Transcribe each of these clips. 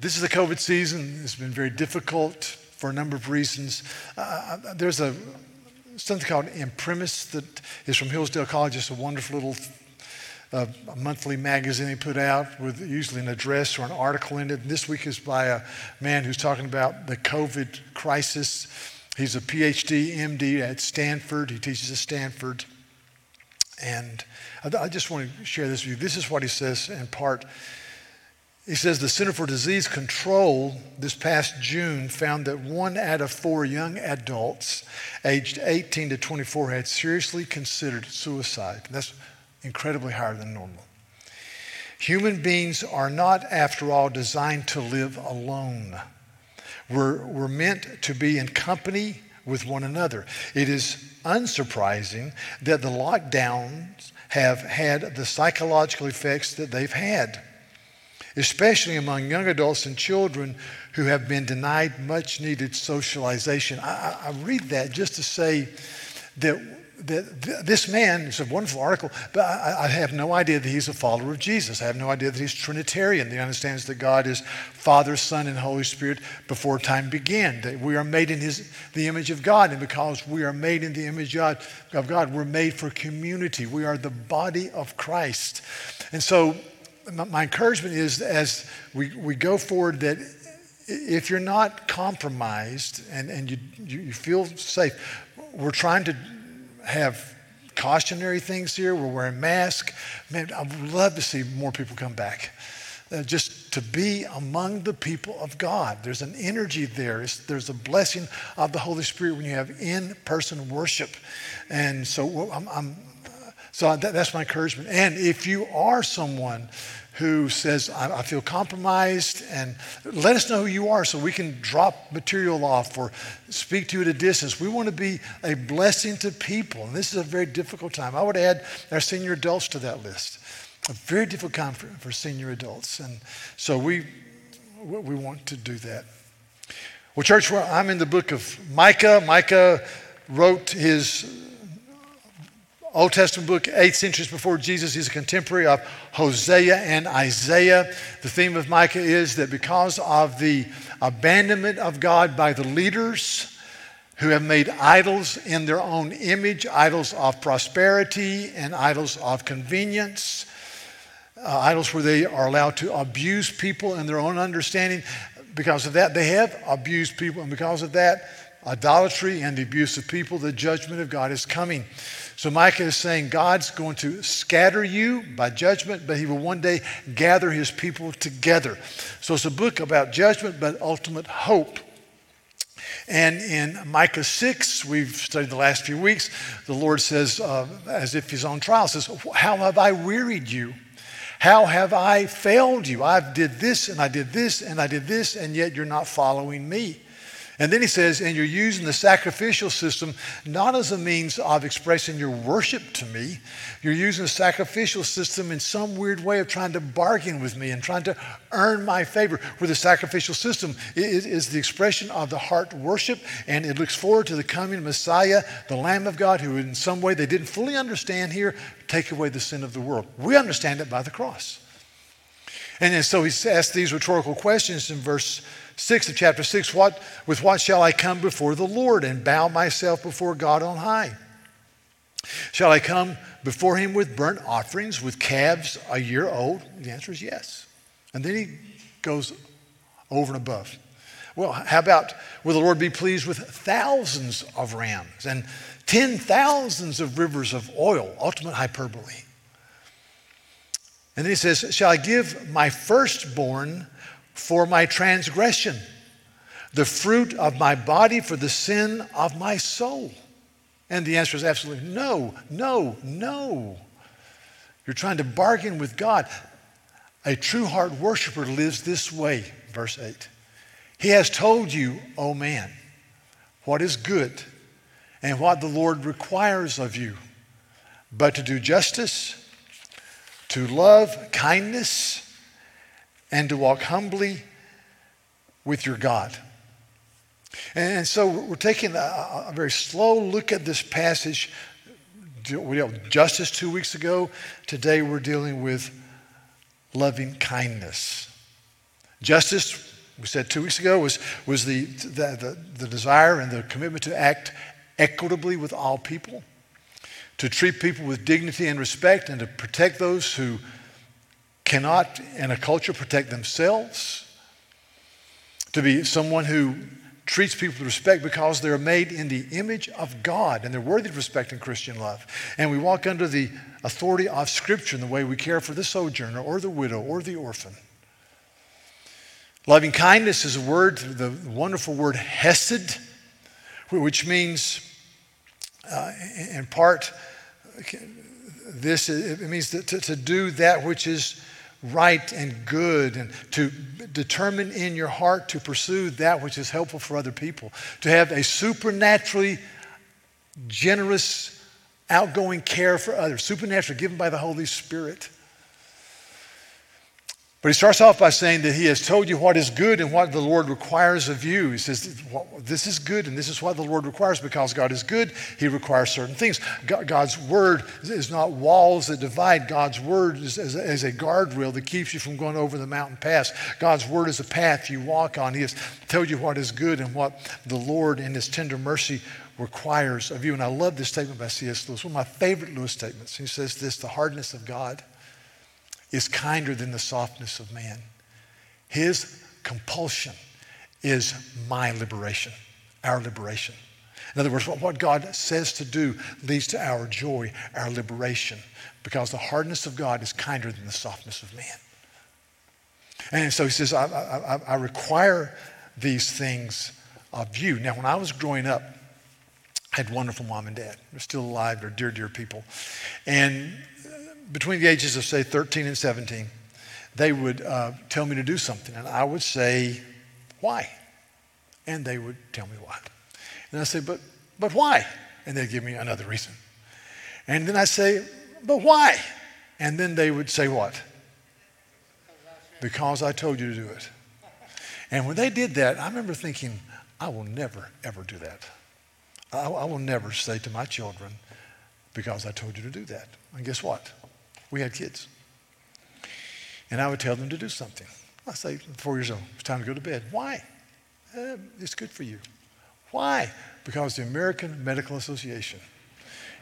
This is the COVID season. It's been very difficult for a number of reasons. Uh, there's a something called Imprimis that is from Hillsdale College. It's a wonderful little uh, monthly magazine they put out with usually an address or an article in it. And this week is by a man who's talking about the COVID crisis. He's a PhD, MD at Stanford. He teaches at Stanford. And I, I just want to share this with you. This is what he says in part. He says the Center for Disease Control this past June found that one out of four young adults aged 18 to 24 had seriously considered suicide. That's incredibly higher than normal. Human beings are not, after all, designed to live alone. We're, we're meant to be in company with one another. It is unsurprising that the lockdowns have had the psychological effects that they've had especially among young adults and children who have been denied much needed socialization. I, I read that just to say that, that this man, it's a wonderful article, but I, I, have no idea that he's a follower of Jesus. I have no idea that he's Trinitarian. that He understands that God is Father, Son, and Holy Spirit before time began. That we are made in his, the image of God, and because we are made in the image of God, we're made for community. We are the body of Christ. And so my encouragement is as we, we go forward that if you're not compromised and, and you, you feel safe, we're trying to have cautionary things here. We're wearing masks. Man, I would love to see more people come back. Uh, just to be among the people of God. There's an energy there. It's, there's a blessing of the Holy Spirit when you have in person worship. And so I'm, I'm so that, that's my encouragement. And if you are someone who says, I, I, feel compromised, and let us know who you are so we can drop material off or speak to you at a distance. We want to be a blessing to people. And this is a very difficult time. I would add our senior adults to that list. A very difficult time for, for senior adults. And so we, we want to do that. Well, church, I'm in the book of Micah. Micah wrote his Old Testament book, eight centuries before Jesus. He's a contemporary of Hosea and Isaiah. The theme of Micah is that because of the abandonment of God by the leaders who have made idols in their own image, idols of prosperity and idols of convenience, uh, idols where they are allowed to abuse people in their own understanding, because of that, they have abused people, and because of that, idolatry and the abuse of people, the judgment of God is coming. So Micah is saying God's going to scatter you by judgment, but he will one day gather his people together. So it's a book about judgment, but ultimate hope. And in Micah 6, we've studied the last few weeks, the Lord says, uh, as if he's on trial, says, How have I wearied you? How have I failed you? I've did this and I did this and I did this, and yet you're not following me. And then he says, and you're using the sacrificial system not as a means of expressing your worship to me. You're using the sacrificial system in some weird way of trying to bargain with me and trying to earn my favor. Where the sacrificial system is the expression of the heart worship, and it looks forward to the coming Messiah, the Lamb of God, who in some way they didn't fully understand here, take away the sin of the world. We understand it by the cross. And so he asks these rhetorical questions in verse 6 of chapter 6 what, With what shall I come before the Lord and bow myself before God on high? Shall I come before him with burnt offerings, with calves a year old? The answer is yes. And then he goes over and above. Well, how about will the Lord be pleased with thousands of rams and ten thousands of rivers of oil? Ultimate hyperbole. And then he says, Shall I give my firstborn for my transgression, the fruit of my body for the sin of my soul? And the answer is absolutely no, no, no. You're trying to bargain with God. A true heart worshiper lives this way, verse 8. He has told you, O oh man, what is good and what the Lord requires of you, but to do justice, to love kindness, and to walk humbly with your God. And so we're taking a, very slow look at this passage. We dealt justice two weeks ago. Today we're dealing with loving kindness. Justice, we said two weeks ago, was, was the, the, the desire and the commitment to act equitably with all people, to treat people with dignity and respect, and to protect those who cannot, in a culture, protect themselves, to be someone who treats people with respect because they're made in the image of God and they're worthy of respect and Christian love. And we walk under the authority of Scripture in the way we care for the sojourner or the widow or the orphan. Loving kindness is a word, the wonderful word hesed, which means, uh, in part, this it means to, to, to do that which is right and good and to determine in your heart to pursue that which is helpful for other people, to have a supernaturally generous, outgoing care for others, supernaturally given by the Holy Spirit. But he starts off by saying that he has told you what is good and what the Lord requires of you. He says, This is good and this is what the Lord requires because God is good. He requires certain things. God's word is not walls that divide, God's word is, a guardrail that keeps you from going over the mountain pass. God's word is a path you walk on. He has told you what is good and what the Lord, in His tender mercy, requires of you. And I love this statement by C.S. Lewis, one of my favorite Lewis statements. He says this the hardness of God is kinder than the softness of man. His compulsion is my liberation, our liberation. In other words, what God says to do leads to our joy, our liberation, because the hardness of God is kinder than the softness of man. And so he says, I, I, I require these things of you. Now, when I was growing up, I had wonderful mom and dad. They're still alive. They're dear, dear people. And between the ages of, say, 13 and 17, they would uh, tell me to do something, and I would say, Why? And they would tell me why. And I say, But, but why? And they'd give me another reason. And then I say, But why? And then they would say, What? Because I told you to do it. And when they did that, I remember thinking, I will never, ever do that. I, I will never say to my children, Because I told you to do that. And guess what? We had kids. And I would tell them to do something. I say, four years old, it's time to go to bed. Why? Eh, it's good for you. Why? Because the American Medical Association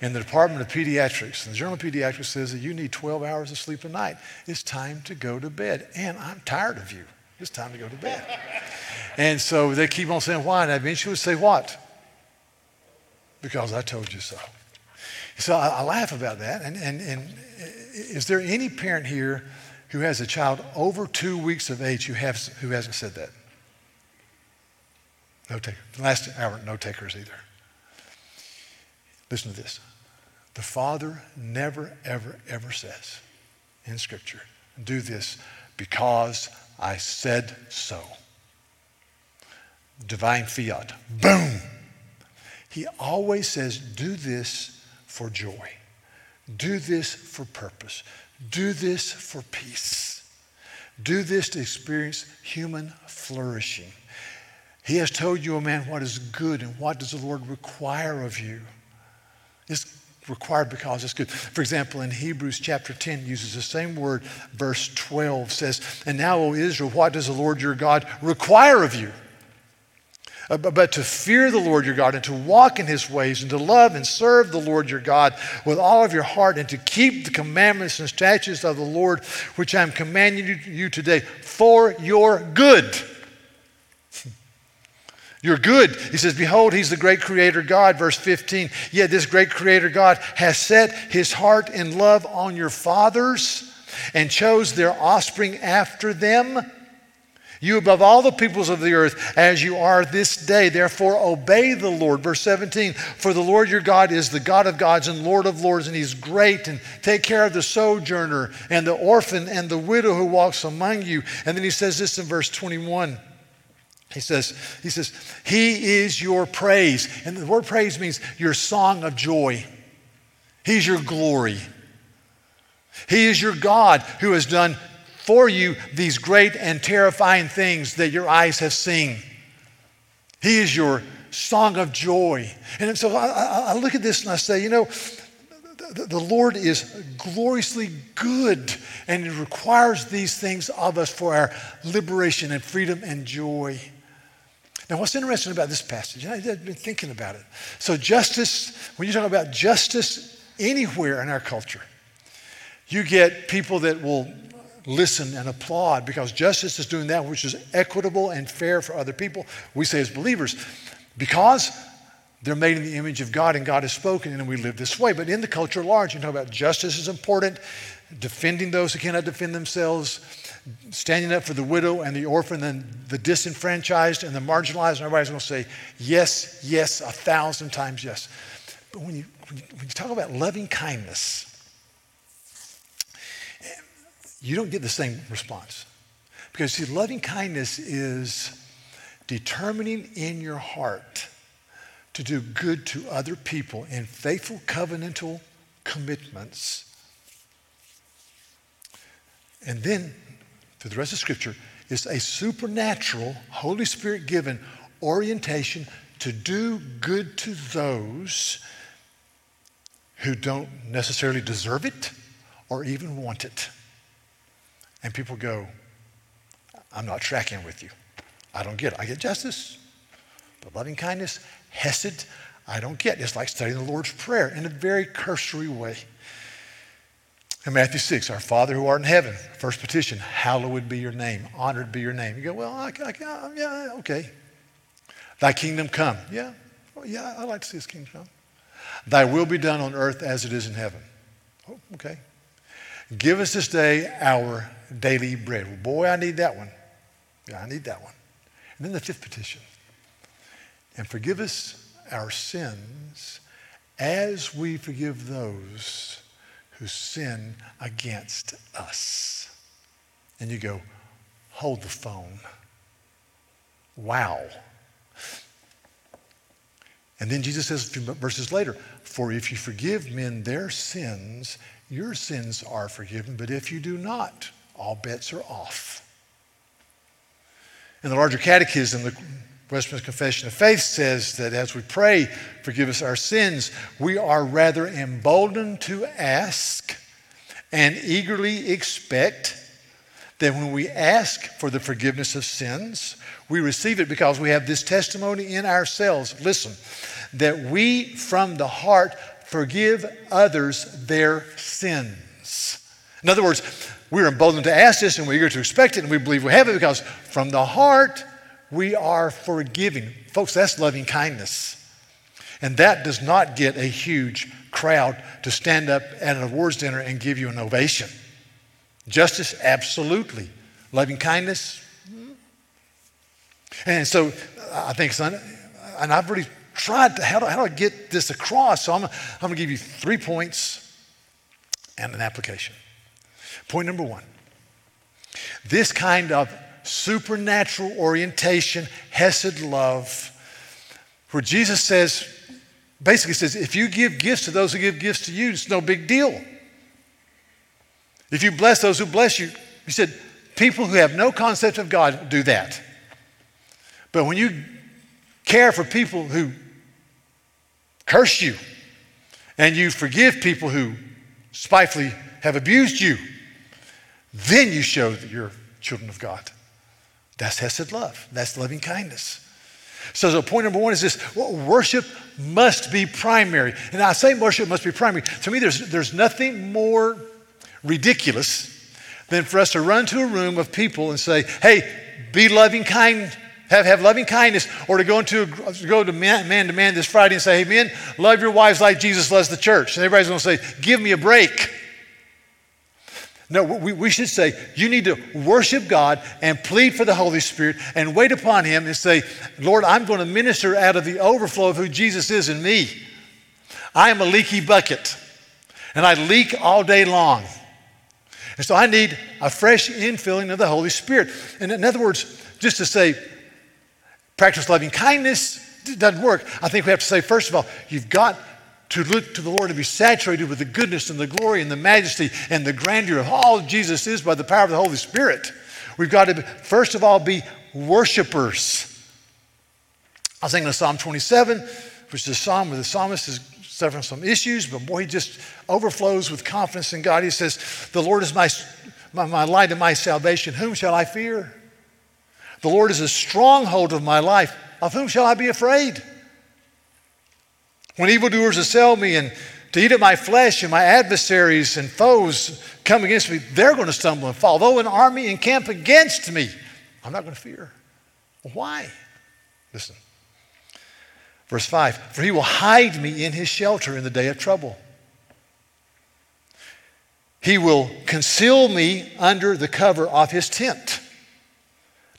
in the Department of Pediatrics, and the Journal of Pediatrics says that you need 12 hours of sleep a night. It's time to go to bed. And I'm tired of you. It's time to go to bed. and so they keep on saying why, and I would say what? Because I told you so. So I, I laugh about that. And, and, and is there any parent here who has a child over two weeks of age who, has, who hasn't said that? No takers. Last hour, no takers either. Listen to this. The Father never, ever, ever says in Scripture, do this because I said so. Divine fiat. Boom. He always says, do this for joy. Do this for purpose. Do this for peace. Do this to experience human flourishing. He has told you, O oh man, what is good and what does the Lord require of you. It's required because it's good. For example, in Hebrews chapter 10 uses the same word, verse 12 says, And now, O Israel, what does the Lord your God require of you? Uh, but to fear the Lord your God and to walk in his ways and to love and serve the Lord your God with all of your heart and to keep the commandments and statutes of the Lord, which I am commanding you today for your good. You're good. He says, Behold, he's the great creator God. Verse 15. Yet this great creator God has set his heart in love on your fathers and chose their offspring after them you above all the peoples of the earth as you are this day. Therefore, obey the Lord. Verse 17 For the Lord your God is the God of gods and Lord of lords, and he's great. And take care of the sojourner and the orphan and the widow who walks among you. And then he says this in verse 21. He says, he says, He is your praise. And the word praise means your song of joy. He's your glory. He is your God who has done for you these great and terrifying things that your eyes have seen. He is your song of joy. And so I, I, look at this and I say, you know, the, the Lord is gloriously good, and He requires these things of us for our liberation and freedom and joy. Now, what's interesting about this passage? I've been thinking about it. So, justice, when you talk about justice anywhere in our culture, you get people that will listen and applaud because justice is doing that which is equitable and fair for other people. We say as believers, because they're made in the image of God and God has spoken and we live this way. But in the culture at large, you talk about justice is important, defending those who cannot defend themselves, standing up for the widow and the orphan and the disenfranchised and the marginalized. And everybody's going to say, yes, yes, a thousand times yes. But when you, when you, when you talk about loving kindness, you don't get the same response. Because, see, loving kindness is determining in your heart to do good to other people in faithful covenantal commitments. And then, through the rest of Scripture, is a supernatural, Holy Spirit given orientation to do good to those who don't necessarily deserve it or even want it. And people go, I'm not tracking with you. I don't get it. I get justice, but loving kindness, Hesed, I don't get. It's like studying the Lord's Prayer in a very cursory way. In Matthew 6, our Father who art in heaven, first petition, hallowed be your name, honored be your name. You go, well, I, I, yeah, okay. Thy kingdom come. Yeah, well, yeah, I'd like to see his kingdom come. Thy will be done on earth as it is in heaven. Oh, okay. Give us this day our daily bread. Well, boy, I need that one. Yeah, I need that one. And then the fifth petition and forgive us our sins as we forgive those who sin against us. And you go, hold the phone. Wow. And then Jesus says a few verses later, For if you forgive men their sins, your sins are forgiven. But if you do not, all bets are off. In the larger catechism, the Westminster Confession of Faith says that as we pray, forgive us our sins, we are rather emboldened to ask and eagerly expect that when we ask for the forgiveness of sins, we receive it because we have this testimony in ourselves. Listen, that we from the heart forgive others their sins. In other words, we're emboldened to ask this and we're eager to expect it and we believe we have it because from the heart we are forgiving. Folks, that's loving kindness. And that does not get a huge crowd to stand up at an awards dinner and give you an ovation. Justice, absolutely. Loving kindness. Mm-hmm. And so I think, son, and I've really tried to, how do, how do I get this across? So I'm, I'm going to give you three points and an application. Point number one this kind of supernatural orientation, Hesed love, where Jesus says, basically says, if you give gifts to those who give gifts to you, it's no big deal. If you bless those who bless you, he said, people who have no concept of God do that. But when you care for people who curse you, and you forgive people who spitefully have abused you, then you show that you're children of God. That's Hesed love. That's loving kindness. So, so point number one is this worship must be primary. And I say worship must be primary. To me, there's, there's nothing more ridiculous than for us to run to a room of people and say, hey, be loving kind, have, have loving kindness, or to go into a, go to man, man to man this Friday and say, hey, men, love your wives like Jesus loves the church. And everybody's going to say, give me a break. No, we, we should say, you need to worship God and plead for the Holy Spirit and wait upon Him and say, Lord, I'm going to minister out of the overflow of who Jesus is in me. I am a leaky bucket and I leak all day long. And so I need a fresh infilling of the Holy Spirit. And in other words, just to say, practice loving kindness doesn't work. I think we have to say, first of all, you've got to look to the Lord and be saturated with the goodness and the glory and the majesty and the grandeur of all Jesus is by the power of the Holy Spirit. We've got to, first of all, be worshipers. I was thinking of Psalm 27, which is a psalm where the psalmist is suffering some issues, but boy, he just overflows with confidence in God. He says, The Lord is my, my, my light and my salvation. Whom shall I fear? The Lord is a stronghold of my life. Of whom shall I be afraid? When evildoers assail me and to eat of my flesh and my adversaries and foes come against me, they're going to stumble and fall. Though an army encamp against me, I'm not going to fear. Why? Listen. Verse 5 For he will hide me in his shelter in the day of trouble. He will conceal me under the cover of his tent.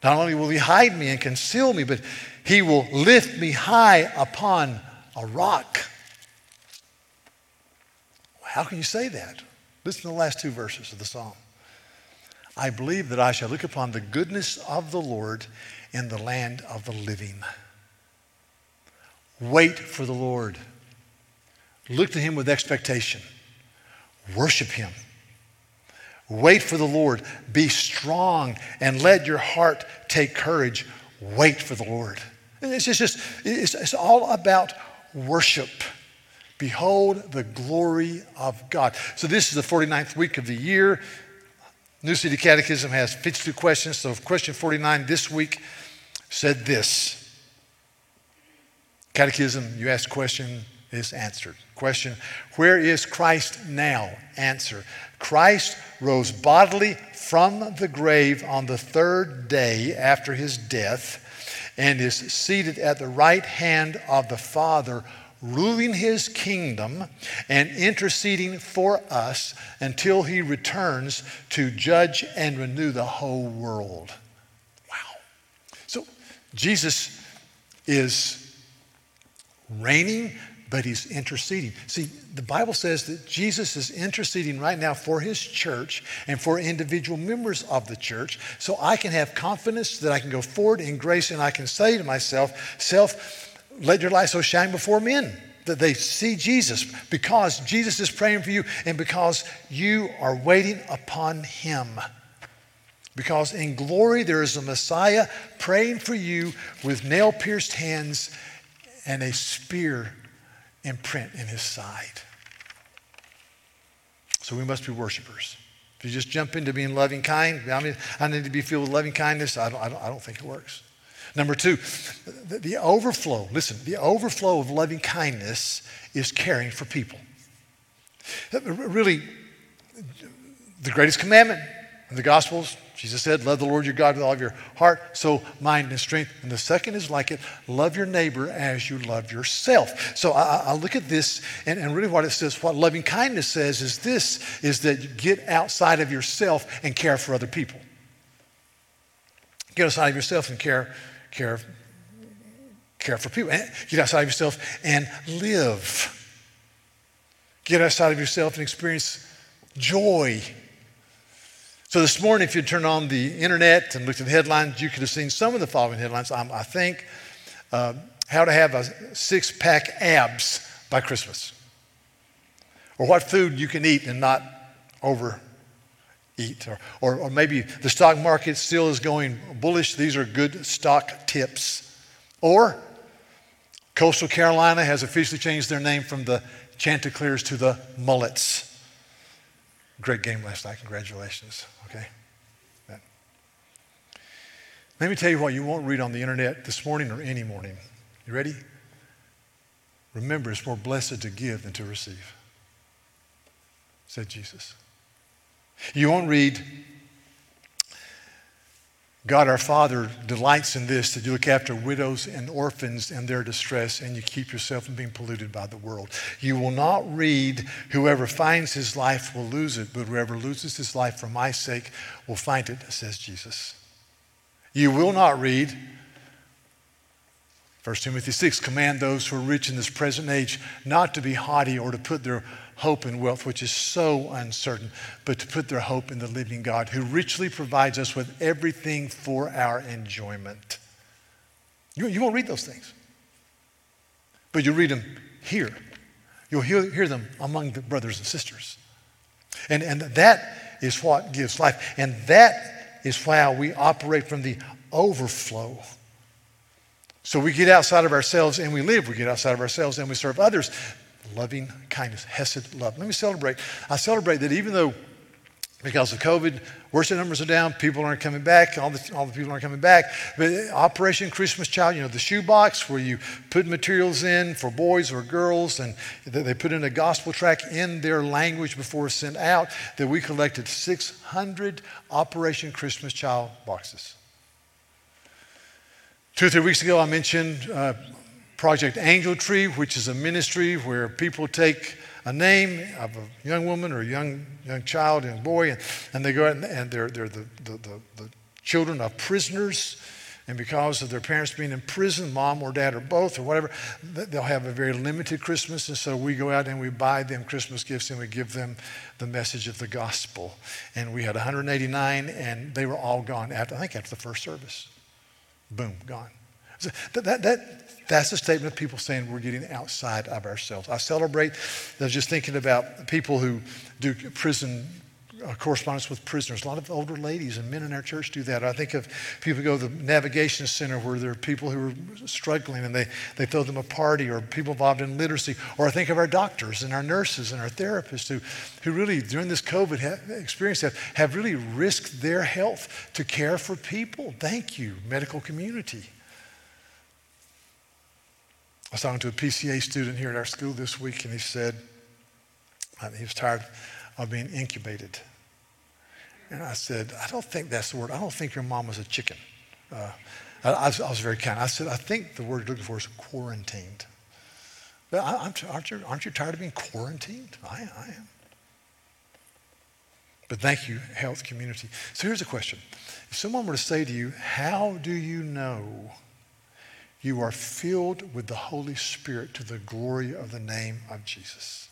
Not only will he hide me and conceal me, but he will lift me high upon a rock. How can you say that? Listen to the last two verses of the psalm. I believe that I shall look upon the goodness of the Lord in the land of the living. Wait for the Lord. Look to him with expectation. Worship him. Wait for the Lord. Be strong and let your heart take courage. Wait for the Lord. It's just, it's, it's all about worship. Behold the glory of God. So, this is the 49th week of the year. New City Catechism has 52 questions. So, question 49 this week said this Catechism, you ask question, is answered. Question Where is Christ now? Answer Christ rose bodily from the grave on the third day after his death and is seated at the right hand of the Father, ruling his kingdom and interceding for us until he returns to judge and renew the whole world. Wow. So Jesus is reigning, but he's interceding. See, the Bible says that Jesus is interceding right now for his church and for individual members of the church. So I can have confidence that I can go forward in grace and I can say to myself, Self, let your light so shine before men that they see Jesus because Jesus is praying for you and because you are waiting upon him. Because in glory there is a Messiah praying for you with nail pierced hands and a spear imprint in his side. So we must be worshipers. If you just jump into being loving kind, I mean, I need to be filled with loving kindness, I don't, I don't, I don't think it works. Number two, the, the overflow, listen, the overflow of loving kindness is caring for people. Really, the greatest commandment in the Gospels Jesus said, Love the Lord your God with all of your heart, soul, mind, and strength. And the second is like it love your neighbor as you love yourself. So I, I look at this, and, and, really what it says, what loving kindness says is this is that you get outside of yourself and care for other people. Get outside of yourself and care, care, care for people. Get outside of yourself and live. Get outside of yourself and experience joy so this morning, if you turn on the internet and looked at the headlines, you could have seen some of the following headlines. Um, I think uh, how to have a six pack abs by Christmas, or what food you can eat and not overeat, or, or, or maybe the stock market still is going bullish. These are good stock tips. Or Coastal Carolina has officially changed their name from the Chanticleers to the Mullets. Great game last night. Congratulations. Okay? Let me tell you what you won't read on the internet this morning or any morning. You ready? Remember, it's more blessed to give than to receive, said Jesus. You won't read God our Father delights in this that you look after widows and orphans in their distress and you keep yourself from being polluted by the world. You will not read, Whoever finds his life will lose it, but whoever loses his life for my sake will find it, says Jesus. You will not read, 1 Timothy 6, command those who are rich in this present age not to be haughty or to put their hope in wealth, which is so uncertain, but to put their hope in the living God who richly provides us with everything for our enjoyment. You, you won't read those things, but you read them here. You'll hear, hear them among the brothers and sisters. And, and that is what gives life. And that is why we operate from the overflow. So we get outside of ourselves and we live. We get outside of ourselves and we serve others. Loving kindness, Hesed love. Let me celebrate. I celebrate that even though because of COVID, worship numbers are down, people aren't coming back, all the, all the people aren't coming back. But Operation Christmas Child, you know, the shoebox where you put materials in for boys or girls, and they put in a gospel track in their language before it's sent out, that we collected 600 Operation Christmas Child boxes. Two or three weeks ago, I mentioned uh, Project Angel Tree, which is a ministry where people take a name of a young woman or a young, young child, young boy, and, and they go out and, and they're, they're the, the, the, the children of prisoners. And because of their parents being in prison, mom or dad or both or whatever, they'll have a very limited Christmas. And so we go out and we buy them Christmas gifts and we give them the message of the gospel. And we had 189 and they were all gone after, I think after the first service. Boom, gone. That, that, that, that's a statement of people saying we're getting outside of ourselves. I celebrate, I was just thinking about people who do prison uh, correspondence with prisoners. A lot of older ladies and men in our church do that. I think of people who go to the navigation center where there are people who are struggling and they, they throw them a party, or people involved in literacy. Or I think of our doctors and our nurses and our therapists who, who really, during this COVID experience, have, have really risked their health to care for people. Thank you, medical community. I was talking to a PCA student here at our school this week, and he said uh, he was tired of being incubated. And I said, I don't think that's the word. I don't think your mom was a chicken. Uh, I, I, was, I, was, very kind. I said, I think the word you're looking for is quarantined. But I, aren't, you, aren't you tired of being quarantined? I, I am. But thank you, health community. So here's a question. If someone were to say to you, How do you know you are filled with the Holy Spirit to the glory of the name of Jesus?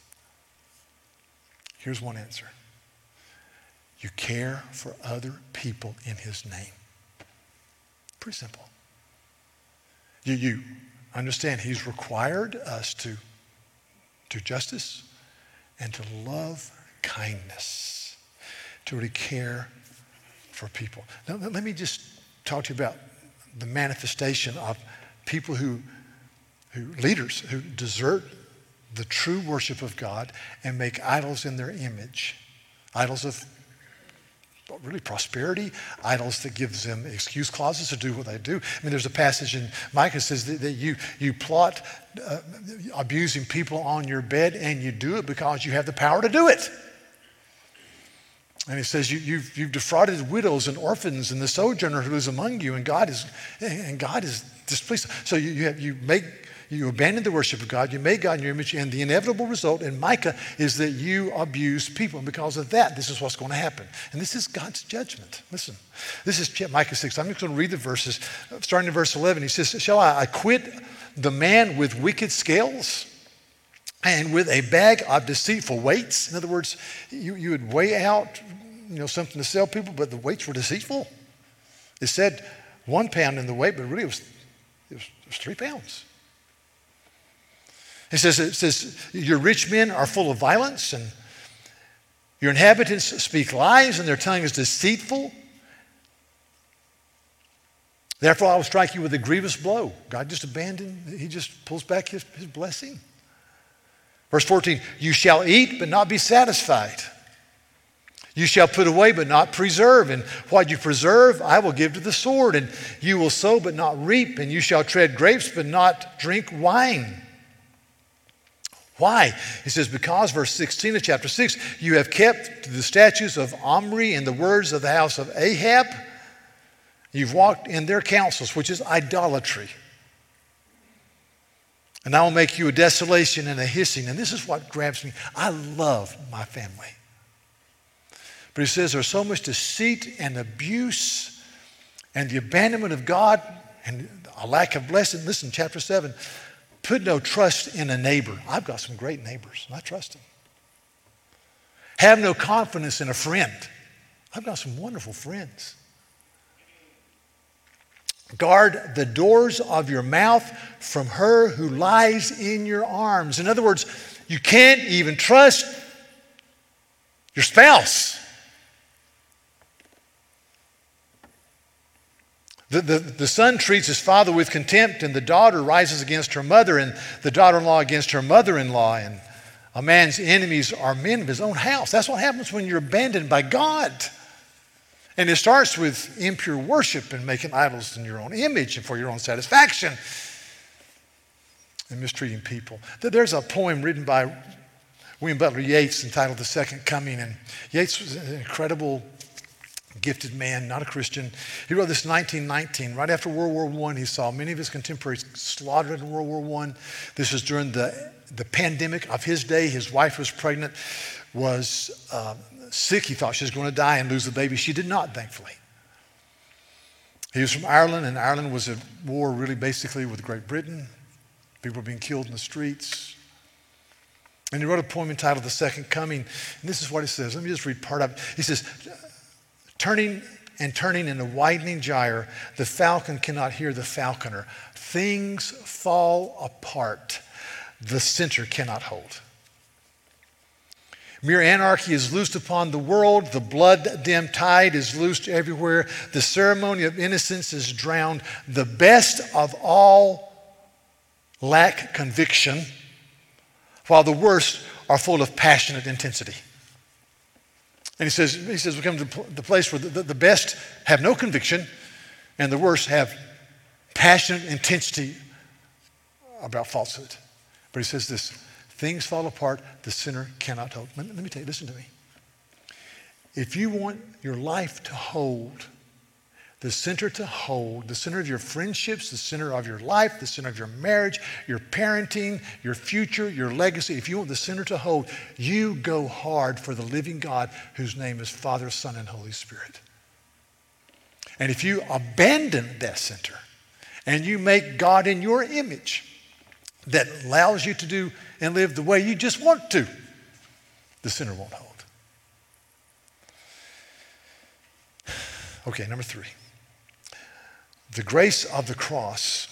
Here's one answer you care for other people in His name. Pretty simple. You, you understand He's required us to do justice and to love kindness, to really care for people. Now, let me just talk to you about the manifestation of people who, who leaders who desert the true worship of God and make idols in their image, idols of really prosperity, idols that gives them excuse clauses to do what they do. I mean, there's a passage in Micah says that, that you, you plot uh, abusing people on your bed and you do it because you have the power to do it. And he says, you, you've, you've defrauded widows and orphans and the sojourner who is among you, and God is, and God is displeased. So you, you, have, you make you abandon the worship of God, you make God in your image, and the inevitable result in Micah is that you abuse people. And because of that, this is what's going to happen. And this is God's judgment. Listen, this is Micah 6. I'm just going to read the verses. Starting in verse 11, he says, Shall I acquit the man with wicked scales? And with a bag of deceitful weights. In other words, you, you would weigh out you know, something to sell people, but the weights were deceitful. It said one pound in the weight, but really it was, was, three pounds. It says, it says, Your rich men are full of violence, and your inhabitants speak lies, and their tongue is deceitful. Therefore, I will strike you with a grievous blow. God just abandoned, He just pulls back His, his blessing. Verse 14, you shall eat, but not be satisfied. You shall put away, but not preserve. And what you preserve, I will give to the sword. And you will sow, but not reap. And you shall tread grapes, but not drink wine. Why? He says, Because, verse 16 of chapter 6, you have kept the statutes of Omri and the words of the house of Ahab. You've walked in their counsels, which is idolatry. And I will make you a desolation and a hissing. And this is what grabs me. I love my family. But he says there's so much deceit and abuse and the abandonment of God and a lack of blessing. Listen, chapter 7 put no trust in a neighbor. I've got some great neighbors, I trust them. Have no confidence in a friend. I've got some wonderful friends. Guard the doors of your mouth from her who lies in your arms. In other words, you can't even trust your spouse. The, the, the son treats his father with contempt, and the daughter rises against her mother, and the daughter in law against her mother in law. And a man's enemies are men of his own house. That's what happens when you're abandoned by God. And it starts with impure worship and making idols in your own image and for your own satisfaction and mistreating people. There's a poem written by William Butler Yeats entitled The Second Coming. And Yeats was an incredible, gifted man, not a Christian. He wrote this in 1919. Right after World War I, he saw many of his contemporaries slaughtered in World War I. This was during the, the pandemic of his day. His wife was pregnant, was uh, sick. He thought she was going to die and lose the baby. She did not, thankfully. He was from Ireland, and Ireland was at war really basically with Great Britain. People were being killed in the streets. And he wrote a poem entitled The Second Coming. And this is what he says. Let me just read part of it. He says, Turning and turning in a widening gyre, the falcon cannot hear the falconer. Things fall apart, the center cannot hold. Mere anarchy is loosed upon the world. The blood dimmed tide is loosed everywhere. The ceremony of innocence is drowned. The best of all lack conviction, while the worst are full of passionate intensity. And he says, he says we come to the place where the, the, best have no conviction and the worst have passionate intensity about falsehood. But he says this things fall apart, the sinner cannot hold. Let me tell you, listen to me. If you want your life to hold, the center to hold, the center of your friendships, the center of your life, the center of your marriage, your parenting, your future, your legacy. If you want the center to hold, you go hard for the living God whose name is Father, Son, and Holy Spirit. And if you abandon that center and you make God in your image that allows you to do and live the way you just want to, the center won't hold. Okay, number three. The grace of the cross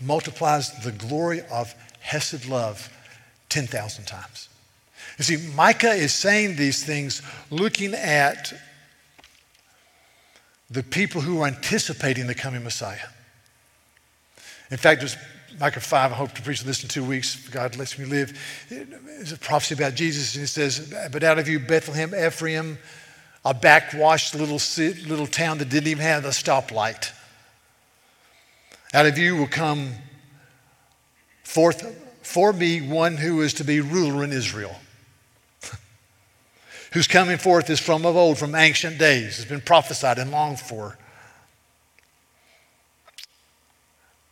multiplies the glory of Hesed love 10,000 times. You see, Micah is saying these things looking at the people who are anticipating the coming Messiah. In fact, there's Micah 5, I hope to preach this in two weeks, God lets me live. It's a prophecy about Jesus, and it says, But out of you, Bethlehem, Ephraim, a backwashed little, little town that didn't even have a stoplight. Out of you will come forth for me one who is to be ruler in Israel. Whose coming forth is from of old, from ancient days, has been prophesied and longed for.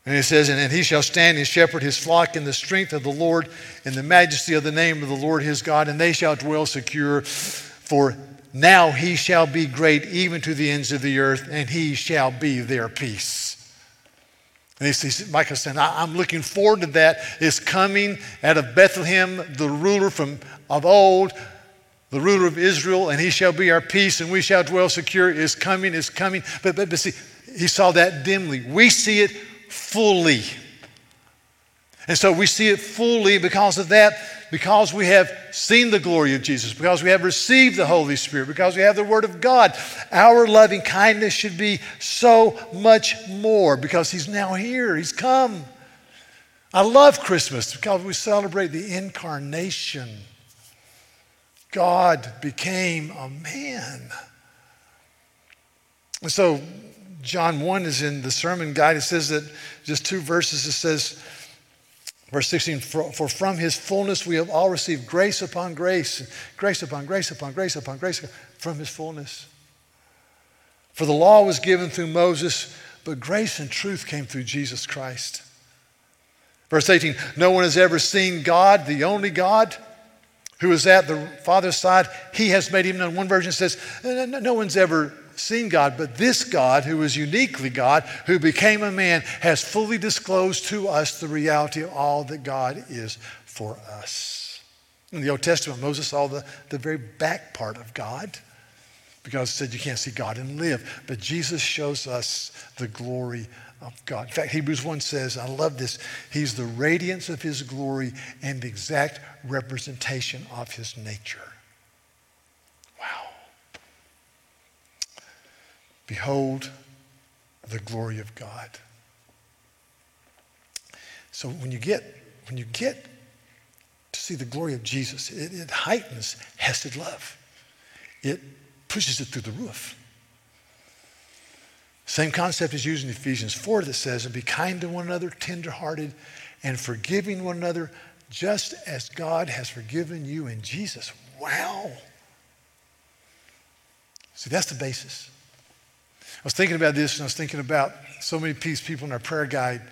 And it says, And he shall stand and shepherd his flock in the strength of the Lord, in the majesty of the name of the Lord his God, and they shall dwell secure. For now he shall be great even to the ends of the earth, and he shall be their peace. And he says, Micah said, I'm looking forward to that. It's coming out of Bethlehem, the ruler from of old, the ruler of Israel, and he shall be our peace, and we shall dwell secure. Is coming, is coming. But, but, but see, he saw that dimly. We see it fully. And so we see it fully because of that, because we have seen the glory of Jesus, because we have received the Holy Spirit, because we have the Word of God. Our loving kindness should be so much more because He's now here, He's come. I love Christmas because we celebrate the incarnation. God became a man. And so, John 1 is in the sermon guide. It says that just two verses, it says, Verse 16, for, for, from his fullness we have all received grace upon grace, grace upon grace upon grace upon grace from his fullness. For the law was given through Moses, but grace and truth came through Jesus Christ. Verse 18, no one has ever seen God, the only God, who is at the Father's side. He has made him known. One version says, no one's ever seen God, but this God, who is uniquely God, who became a man, has fully disclosed to us the reality of all that God is for us. In the Old Testament, Moses saw the, the very back part of God because it said you can't see God and live. But Jesus shows us the glory of God. In fact, Hebrews 1 says, I love this, He's the radiance of His glory and the exact representation of His nature. Behold the glory of God. So when you get, when you get to see the glory of Jesus, it, it heightens Hesed love. It pushes it through the roof. Same concept is used in Ephesians 4 that says, and be kind to one another, tenderhearted, and forgiving one another, just as God has forgiven you in Jesus. Wow. See, that's the basis. I was thinking about this, and I was thinking about so many peace people in our prayer guide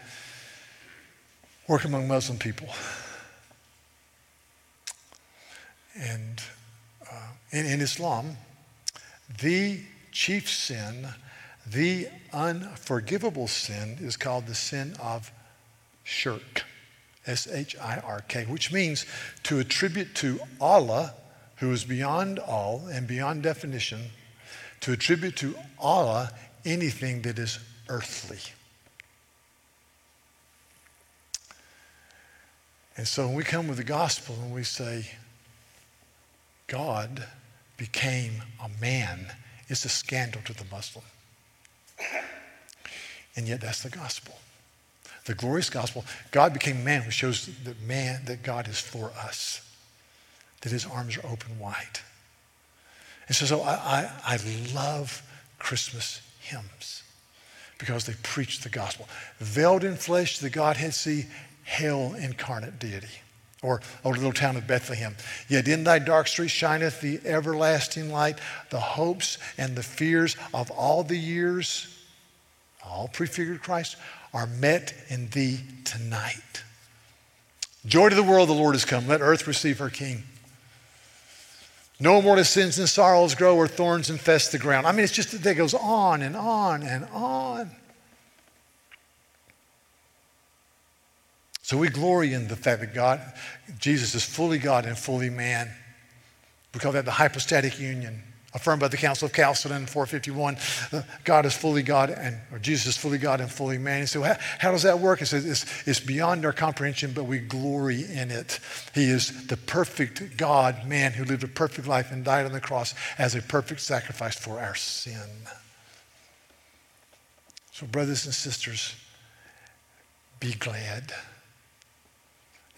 work among Muslim people. And uh, in, in Islam, the chief sin, the unforgivable sin, is called the sin of shirk. S H I R K, which means to attribute to Allah, who is beyond all and beyond definition, to attribute to Allah anything that is earthly. And so when we come with the gospel and we say, God became a man, it's a scandal to the Muslim. And yet that's the gospel. The glorious gospel, God became man, which shows that man, that God is for us, that his arms are open wide. And so, so I, I, I love Christmas hymns because they preach the gospel. Veiled in flesh, the Godhead see, hail incarnate deity. Or, O little town of Bethlehem. Yet in thy dark streets shineth the everlasting light, the hopes and the fears of all the years, all prefigured Christ, are met in thee tonight. Joy to the world, the Lord is come. Let earth receive her King. No more do sins and sorrows grow or thorns infest the ground. I mean, it's just that it goes on and on and on. So we glory in the fact that God, Jesus is fully God and fully man. We call that the hypostatic union, affirmed by the Council of Chalcedon in 451. Uh, God is fully God, and or Jesus is fully God and fully man. So, how, how does that work? It says it's, it's beyond our comprehension, but we glory in it. He is the perfect God, man, who lived a perfect life and died on the cross as a perfect sacrifice for our sin. So, brothers and sisters, be glad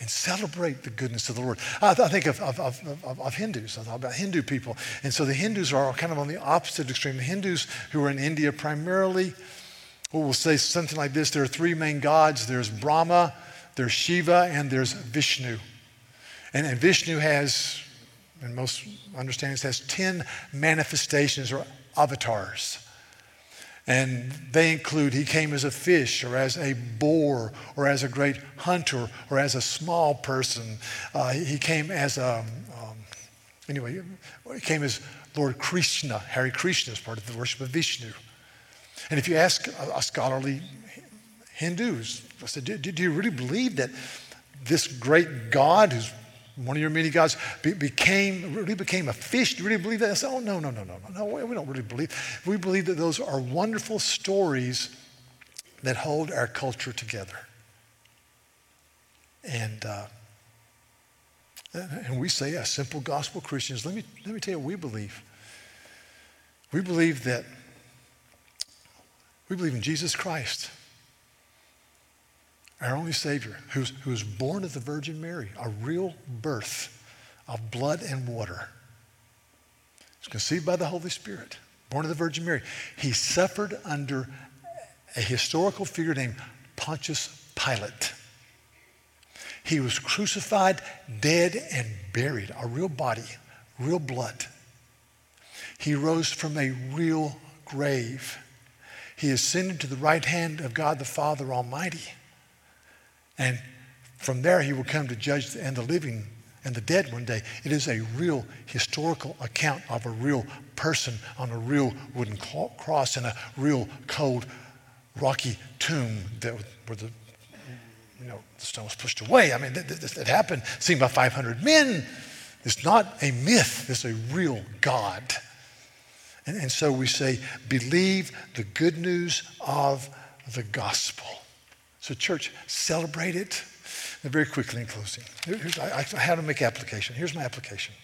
and celebrate the goodness of the Lord. I, I think of, of, of, of, Hindus. I thought about Hindu people. And so the Hindus are kind of on the opposite extreme. The Hindus who are in India primarily, well, we'll say something like this there are three main gods there's Brahma, there's Shiva, and there's Vishnu. And, and Vishnu has, in most understandings, has 10 manifestations or avatars. And they include he came as a fish or as a boar or as a great hunter or as a small person. Uh, he came as a, um, anyway, he came as Lord Krishna. Hare Krishna is part of the worship of Vishnu. And if you ask a, a scholarly Hindus, I said, do, do you really believe that this great God who's one of your many gods be, became, really became a fish. Do you really believe that? I said, oh, no, no, no, no, no, no, we don't really believe. We believe that those are wonderful stories that hold our culture together. And, uh, and we say, as simple gospel Christians, let me, let me tell you what we believe. We believe that, we believe in Jesus Christ our only Savior, who was born of the Virgin Mary, a real birth of blood and water. He was conceived by the Holy Spirit, born of the Virgin Mary. He suffered under a historical figure named Pontius Pilate. He was crucified, dead, and buried, a real body, real blood. He rose from a real grave. He ascended to the right hand of God the Father Almighty. And from there, he will come to judge and the living and the dead one day. It is a real historical account of a real person on a real wooden cross in a real cold, rocky tomb that, where the, you know, the stone was pushed away. I mean, it happened, seen by 500 men. It's not a myth, it's a real God. And, and so we say, believe the good news of the gospel. So, church, celebrate it. And very quickly in closing, here's, I, I had to make application. Here's my application.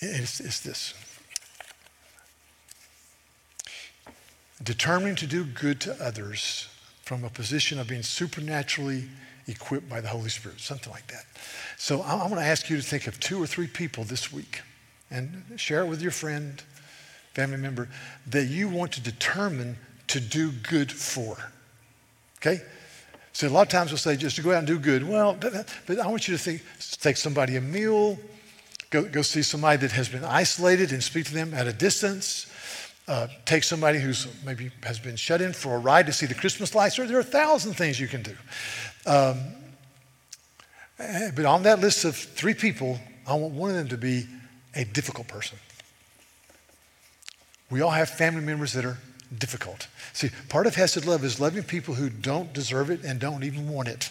It's, it's this. determining to do good to others from a position of being supernaturally equipped by the Holy Spirit, something like that. So I'm going to ask you to think of two or three people this week and share it with your friend, family member, that you want to determine to do good for. Okay? So a lot of times we'll say just to go out and do good. Well, but I want you to think, take somebody a meal, go, go see somebody that has been isolated and speak to them at a distance. Uh, take somebody who's maybe has been shut in for a ride to see the Christmas lights. There are a thousand things you can do. Um, eh, but on that list of three people, I want one of them to be a difficult person. We all have family members that are difficult. See, part of Hesed love is loving people who don't deserve it and don't even want it.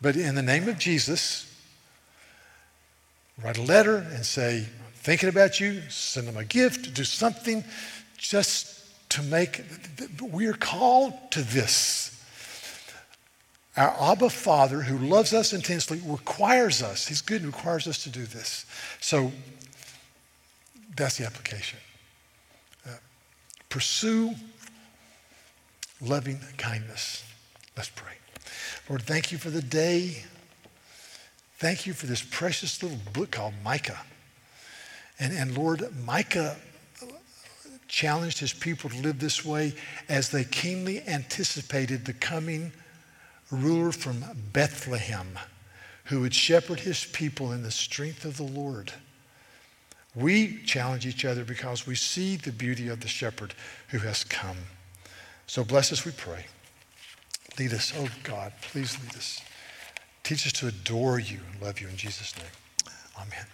But in the name of Jesus, write a letter and say, thinking about you, send them a gift, do something just to make, we are called to this. Our Abba Father, who loves us intensely, requires us, He's good, and requires us to do this. So that's the application. Pursue loving kindness. Let's pray. Lord, thank you for the day. Thank you for this precious little book called Micah. And, and Lord, Micah challenged his people to live this way as they keenly anticipated the coming ruler from Bethlehem who would shepherd his people in the strength of the Lord. We challenge each other because we see the beauty of the shepherd who has come. So bless us, we pray. Lead us, oh God, please lead us. Teach us to adore you and love you in Jesus' name. Amen.